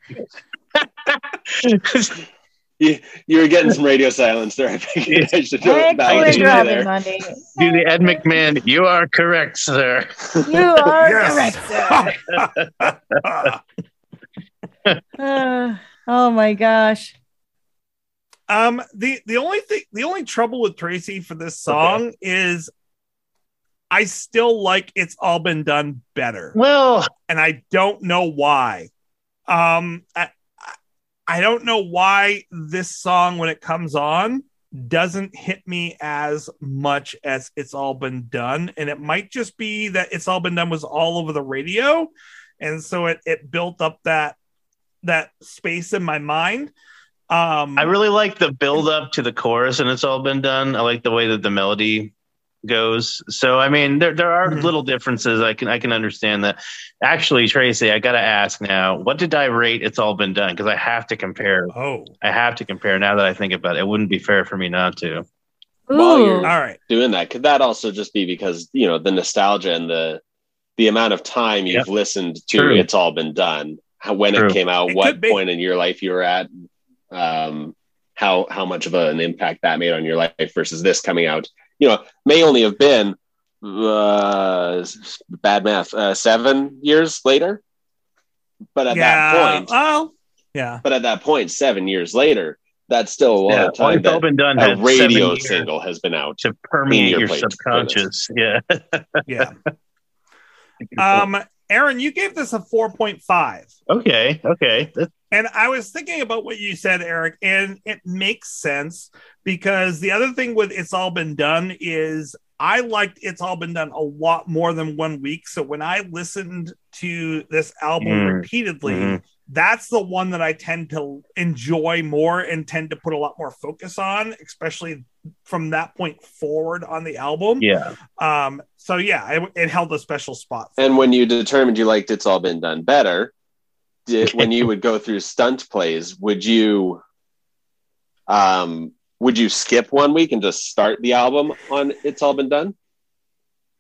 You, you were getting some radio silence there. I think I should Excellent balance you drop in, there. Monty. Do the Ed McMahon. You are correct, sir. You are Yes. correct, sir. Uh, oh my gosh. Um, the the only thing, the only trouble with Tracy for this song is, I still like "It's All Been Done" better, Well, and I don't know why. Um, I, I- don't know why this song, when it comes on, doesn't hit me as much as "It's All Been Done," and it might just be that "It's All Been Done" was all over the radio, and so it it built up that that space in my mind. Um, I really like the build up to the chorus, and it's all been done. I like the way that the melody goes. So, I mean, there there are Mhm. little differences. I can I can understand that. Actually, Tracy, I got to ask now, what did I rate? It's all been done because I have to compare. Oh, I have to compare now that I think about it. It wouldn't be fair for me not to. While you're- all right. Doing that could that also just be because you know the nostalgia and the the amount of time you've listened to True. it's all been done when True. it came out It what point in your life you were at um how how much of an impact that made on your life versus this coming out you know may only have been uh bad math uh, seven years later but at yeah. that point Well, yeah. but at that point seven years later that's still a long Yeah, time that been done. a radio single has been out to permeate your your plate for this. subconscious. Yeah. Yeah. Um, Aaron, you gave this a 4.5. okay. Okay. That's, And I was thinking about what you said, Erik, and it makes sense because the other thing with It's All Been Done is I liked It's All Been Done a lot more than one week. So when I listened to this album Mm. repeatedly, Mhm. that's the one that I tend to enjoy more and tend to put a lot more focus on, especially from that point forward on the album. yeah. Um, so yeah, it, it held a special spot. for And when you determined you liked it's all been done better, did, when you would go through stunt plays, would you um would you skip one week and just start the album on it's all been done?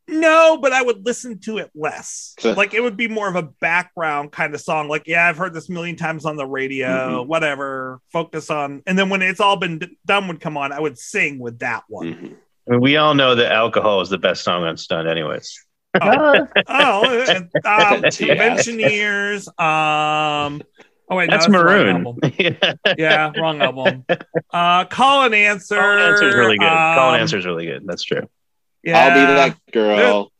No, but I would listen to it less. Like it would be more of a background kind of song. Like, yeah, I've heard this a million times on the radio, whatever. Focus on, and then when it's all been d- done, would come on, I would sing with that one. Mhm. I mean, we all know that alcohol is the best song on stunt anyways. Oh, Oh, and, um, Yeah. Conventioneers. Um, oh wait, no, That's the Maroon. yeah. Yeah, wrong album. Uh, call and answer. Call and answer is really good. Call Um, and answer is really good. That's true. Yeah. I'll be that girl.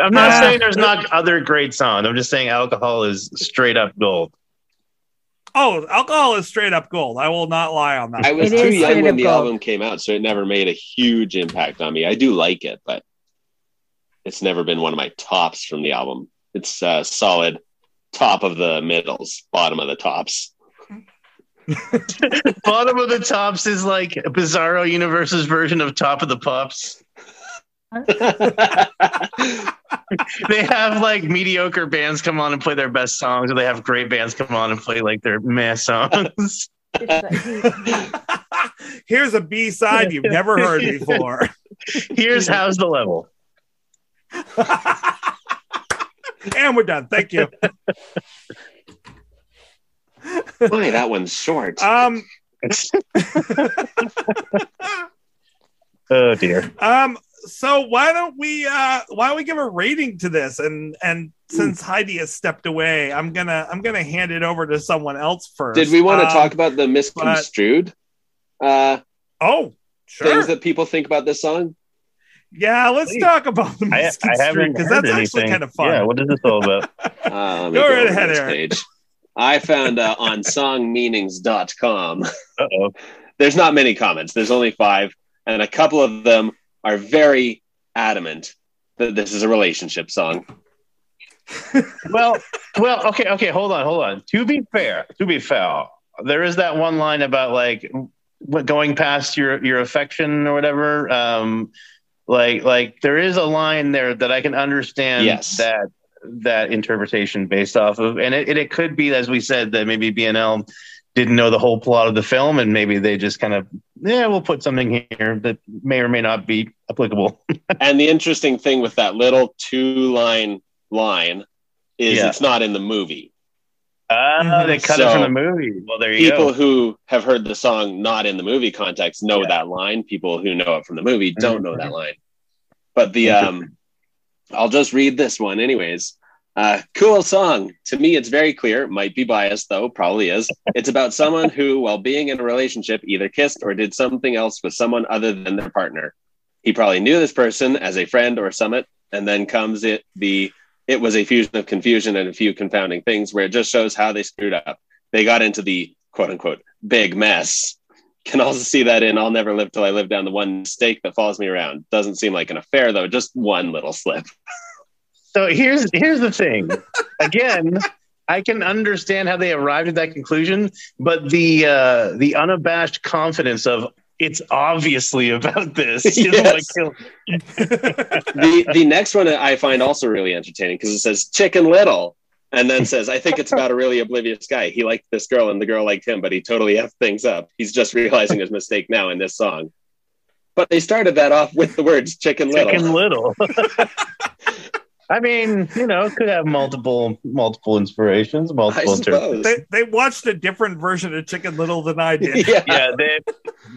I'm not Uh, saying there's not other great songs. I'm just saying alcohol is straight up gold. Oh, alcohol is straight up gold. I will not lie on that. I was It too young when the gold. album came out, so it never made a huge impact on me. I do like it, but it's never been one of my tops from the album. It's uh, solid top of the middles, bottom of the tops. Bottom of the Tops is like Bizarro Universe's version of Top of the Pops. They have like mediocre bands come on and play their best songs, or they have great bands come on and play like their meh songs. Here's a B side you've never heard before. Here's how's the level. and we're done. Thank you. Boy, that one's short. Um, oh dear. um, so why don't we uh why don't we give a rating to this? And and since Heidi has stepped away, I'm gonna I'm gonna hand it over to someone else first. Did we want to Um, talk about the misconstrued uh, Oh, sure. things that people think about this song? Yeah, let's Please. talk about the I, I misconstrued because that's anything. actually kind of fun. Yeah, what is this all about? Uh, Go go right ahead, Erik. page. I found uh, on songmeanings.com. Uh oh. There's not many comments. There's only five, and a couple of them are very adamant that this is a relationship song. Well, well, okay, okay. Hold on, hold on. To be fair, to be fair, there is that one line about like what going past your your affection or whatever. Um, Like like there is a line there that I can understand Yes. that that interpretation based off of, and it, and it could be as we said that maybe BNL didn't know the whole plot of the film, and maybe they just kind of yeah we'll put something here that may or may not be applicable. and the interesting thing with that little two line line is Yeah. it's not in the movie. Mhm. they cut So, it from the movie. Well, there you People go. who have heard the song not in the movie context know Yeah. that line. People who know it from the movie don't know Mhm. that line. But the um, I'll just read this one anyways. Uh, cool song. To me, it's very clear. Might be biased though, probably is. It's about someone who, while being in a relationship, either kissed or did something else with someone other than their partner. He probably knew this person as a friend or summit, and then comes it the it was a fusion of confusion and a few confounding things where it just shows how they screwed up. They got into the quote unquote big mess. Can also see that in I'll never live till I live down the one mistake that follows me around. Doesn't seem like an affair though, just one little slip. So here's here's the thing. Again, I can understand how they arrived at that conclusion, but the uh, the unabashed confidence of it's obviously about this is Yes. the the next one I find also really entertaining because it says Chicken Little and then says I think it's about a really oblivious guy. He liked this girl and the girl liked him, but he totally effed things up. He's just realizing his mistake now in this song. But they started that off with the words Chicken Little. Chicken Little. I mean, you know, could have multiple multiple inspirations, multiple inter- suppose. They, they watched a different version of Chicken Little than I did. yeah. Yeah, they,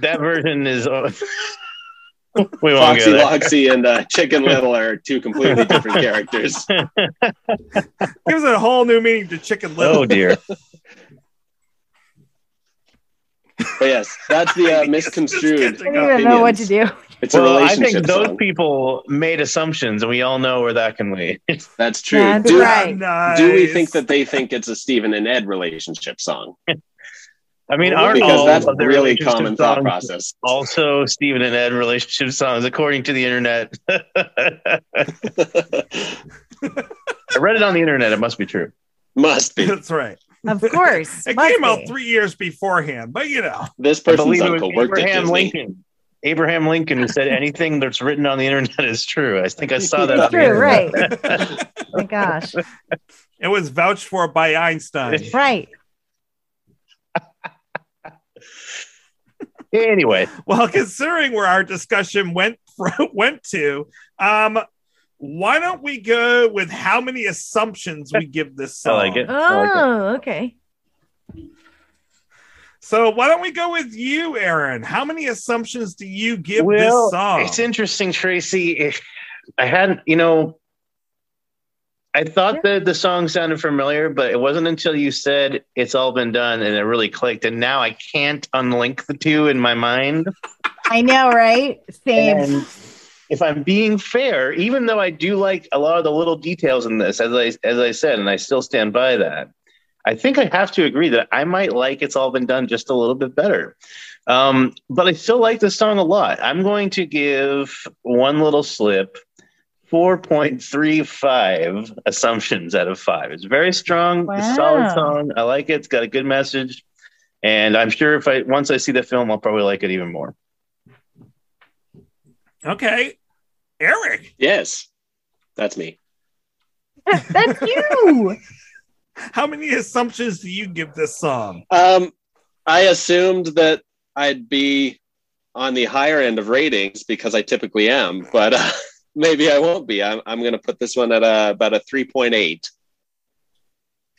that version is. uh, we won't Foxy go there. Loxy and uh, Chicken Little are two completely different characters. Gives it a whole new meaning to Chicken Little. Oh dear. But yes, that's the uh, misconstrued. I don't up. even know what to do. It's a Well, I think those song. people made assumptions, and we all know where that can lead. That's true. That's do, right. Nice. do we think that they think it's a Steven and Ed relationship song? I mean, aren't Because all that's of the really common thought process. Also, Steven and Ed relationship songs, according to the internet. I read it on the internet. It must be true. Must be. That's right. Of course. It Must came out three years beforehand, but you know. This I person's believe it uncle worked at Disney. Lincoln. Abraham Lincoln who said anything that's written on the internet is true. I think I saw that. It's true, right. Oh my gosh. It was vouched for by Einstein. Right. Anyway, Well, considering where our discussion went from, went to, um, why don't we go with how many assumptions we give this I like it. I like it. Oh, okay. So why don't we go with you, Aaron? How many assumptions do you give well, this song? it's interesting, Tracy. If I hadn't, you know, I thought that the song sounded familiar, but it wasn't until you said it's all been done and it really clicked. And now I can't unlink the two in my mind. I know, right? Same. And if I'm being fair, even though I do like a lot of the little details in this, as I as I said, and I still stand by that, I think I have to agree that I might like it's all been done just a little bit better. Um, but I still like the song a lot. I'm going to give one little slip 4.35 assumptions out of five. It's very strong, it's a solid song. I like it, it's got a good message. And I'm sure if I once I see the film, I'll probably like it even more. okay. Erik, Yes, that's me. That's you. how many assumptions do you give this song? Um, I assumed that I'd be on the higher end of ratings because I typically am, but uh, maybe I won't be. I'm, I'm going to put this one at a, about a 3.8.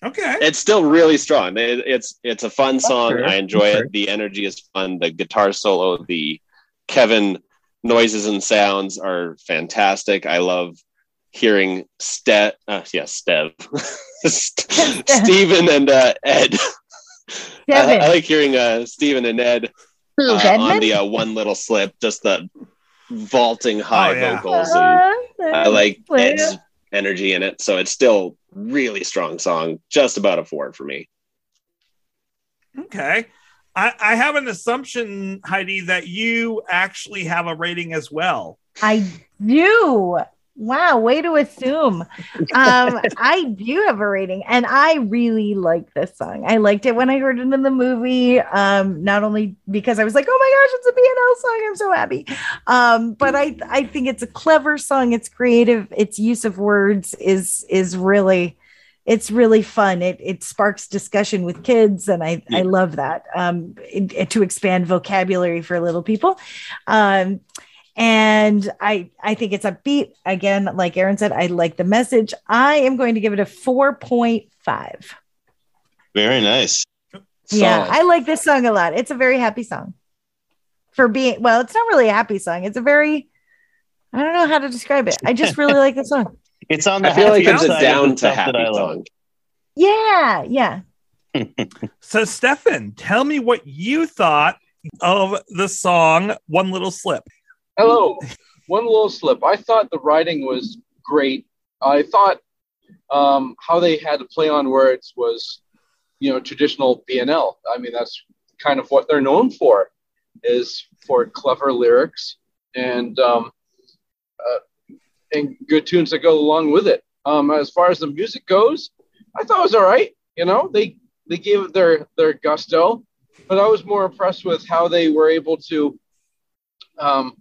Okay. It's still really strong. It, it's it's a fun song. fair. I enjoy That's it. The energy is fun. The guitar solo, the Kevin noises and sounds are fantastic. I love hearing Ste uh, yes, Stev, St- Steven and uh, Ed. I, I like hearing uh, Steven and Ed uh, on the uh, one little slip, just the vaulting high Oh, yeah. vocals, and Uh, I like well, Ed's energy in it. So it's still really strong song, just about a four for me. Okay. I, I have an assumption, Heidi, that you actually have a rating as well. I do. Wow, way to assume. Um, I do have a rating, and I really like this song. I liked it when I heard it in the movie. Um, not only because I was like, "Oh my gosh, it's a BNL song!" I'm so happy. Um, but I I think it's a clever song. It's creative. Its use of words is is really it's really fun. It it sparks discussion with kids, and I I love that. Um, it- it- to expand vocabulary for little people. Um, and I I think it's upbeat. Again, like Aaron said, I like the message. I am going to give it a 4.5. Very nice. Yeah, Solid. I like this song a lot. It's a very happy song. For being well, it's not really a happy song. It's a very I don't know how to describe it. I just really like the song. It's on the I feel like it's a down to happy song. Yeah, yeah. So, Stefan, tell me what you thought of the song One Little Slip. Hello. One little slip. I thought the writing was great. I thought um, how they had to play on words was, you know, traditional BNL. I mean, that's kind of what they're known for, is for clever lyrics and um, uh, and good tunes that go along with it. Um, as far as the music goes, I thought it was all right. You know, they they gave it their their gusto, but I was more impressed with how they were able to um,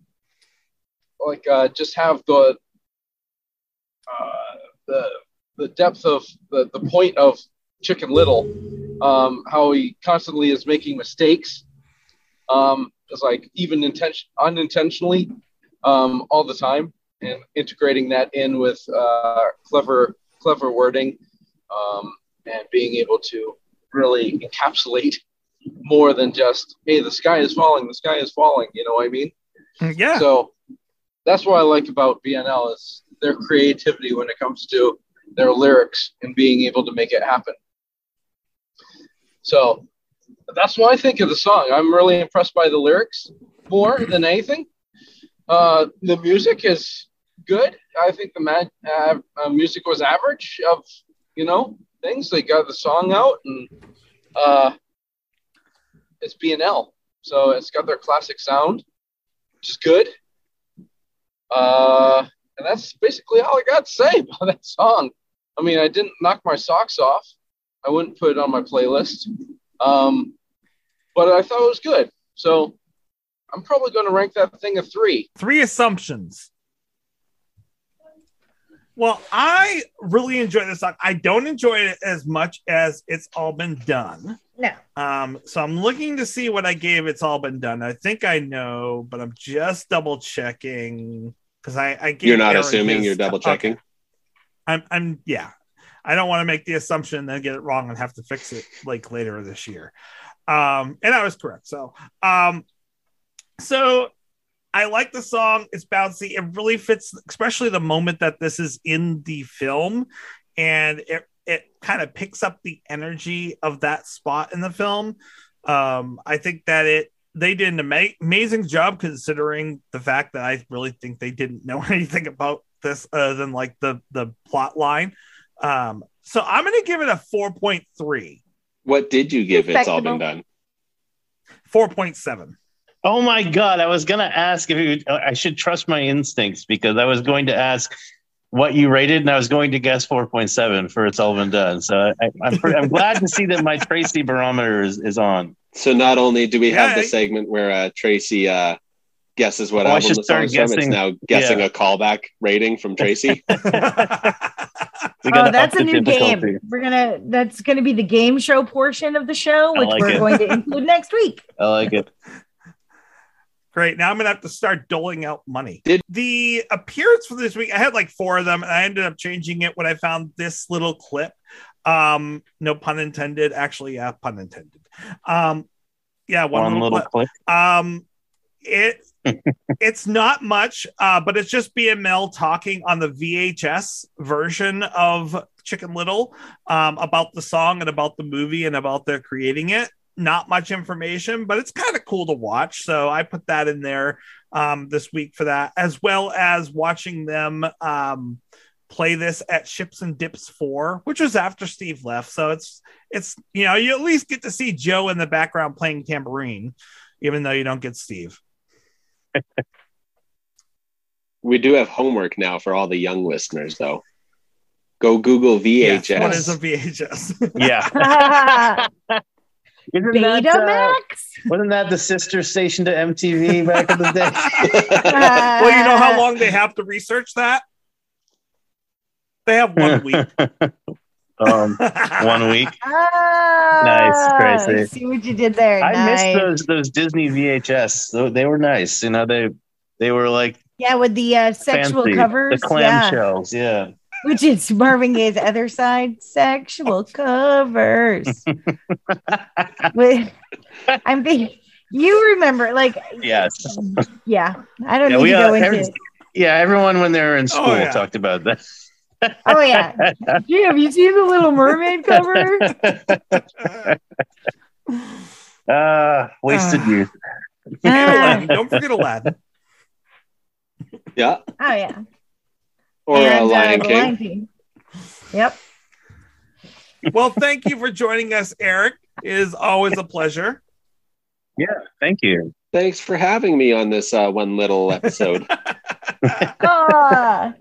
like uh, just have the uh, the the depth of the, the point of Chicken Little, um, how he constantly is making mistakes, um, it's like even intention unintentionally, um, all the time, and integrating that in with uh, clever clever wording, um, and being able to really encapsulate more than just hey the sky is falling the sky is falling you know what i mean Yeah. so that's what I like about BNL is their creativity when it comes to their lyrics and being able to make it happen. So that's what I think of the song. I'm really impressed by the lyrics more than anything. Uh, the music is good. I think the ma- uh, uh, music was average of you know things. They got the song out and uh, it's BNL, so it's got their classic sound, which is good. Uh, and that's basically all I got to say about that song. I mean, I didn't knock my socks off. I wouldn't put it on my playlist. Um, but I thought it was good. So I'm probably going to rank that thing a three. Three assumptions. Well, I really enjoy this song. I don't enjoy it as much as It's All Been Done. No. Um, so I'm looking to see what I gave It's All Been Done. I think I know, but I'm just double checking because I, I You're not Aaron assuming, you're double checking. Okay. I'm I'm yeah. I don't want to make the assumption and then get it wrong and have to fix it like later this year. Um, and I was correct. So um so I like the song. It's bouncy. It really fits, especially the moment that this is in the film, and it it kind of picks up the energy of that spot in the film. Um, I think that it they did an ama- amazing job considering the fact that I really think they didn't know anything about this other than like the the plot line. Um, so I'm going to give it a 4.3, What did you give It's All Been Done? 4.7. Oh my god! I was gonna ask if you. I should trust my instincts because I was going to ask what you rated, and I was going to guess four point seven for it's all been done. So I, I'm I'm glad to see that my Tracy barometer is, is on. So not only do we have Yeah, the segment where uh, Tracy uh, guesses what Oh, I album should the start song's from, it's now guessing Yeah. a callback rating from Tracy. Oh, that's a new difficulty. game. We're gonna that's gonna be the game show portion of the show, which like we're it. going to include next week. I like it. Great. Now I'm gonna have to start doling out money. Did- the appearance for this week? I had like four of them, and I ended up changing it when I found this little clip. Um, no pun intended. Actually, yeah, pun intended. Um, yeah, one, One, little, little clip. clip. Um, it it's not much, uh, but it's just BNL talking on the VHS version of Chicken Little um, about the song and about the movie and about their creating it. Not much information, but it's kind of cool to watch. So I put that in there um, this week for that, as well as watching them um, play this at Ships and Dips Four, which was after Steve left. So it's it's you know you at least get to see Joe in the background playing tambourine, even though you don't get Steve. we do have homework now for all the young listeners, though. Go Google VHS. Yes, what is a VHS? Yeah. Isn't that, uh, wasn't that the sister station to MTV back in the day? well, you know how long they have to research that? They have one week. um, one week. Ah, Tracy. I See what you did there. I nice. missed those those Disney VHS. They were nice. You know, they they were like Yeah, with the uh, sexual fancy. covers. the yeah. clamshells. Yeah. Which is Marvin Gaye's other side, sexual covers. With, I'm thinking, you remember, like, Yes. yeah, I don't Yeah, need we, to uh, go into every- it. Yeah. Everyone when they were in school yeah. talked about that. Oh, yeah. Gee, have you seen the Little Mermaid cover? Ah, wasted Ah. youth. Aladdin. Don't forget Aladdin. yeah. oh, yeah. Or uh, And, uh, Lion the King. Lion King. Yep. Well, thank you for joining us, Erik. It is always a pleasure. Yeah, thank you. Thanks for having me on this uh, one little episode. Ah,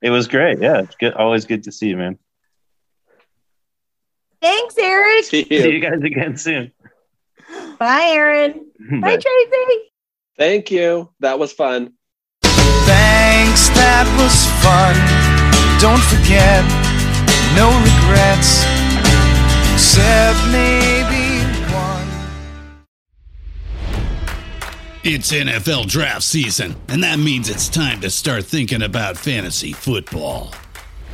It was great. Yeah. It's good. Always good to see you, man. thanks, Erik. See See you. you guys again soon. Bye, Aaron. Bye, Bye. Tracy. Thank you. That was fun. That was fun. Don't forget, no regrets, except maybe one. It's NFL draft season, and that means it's time to start thinking about fantasy football.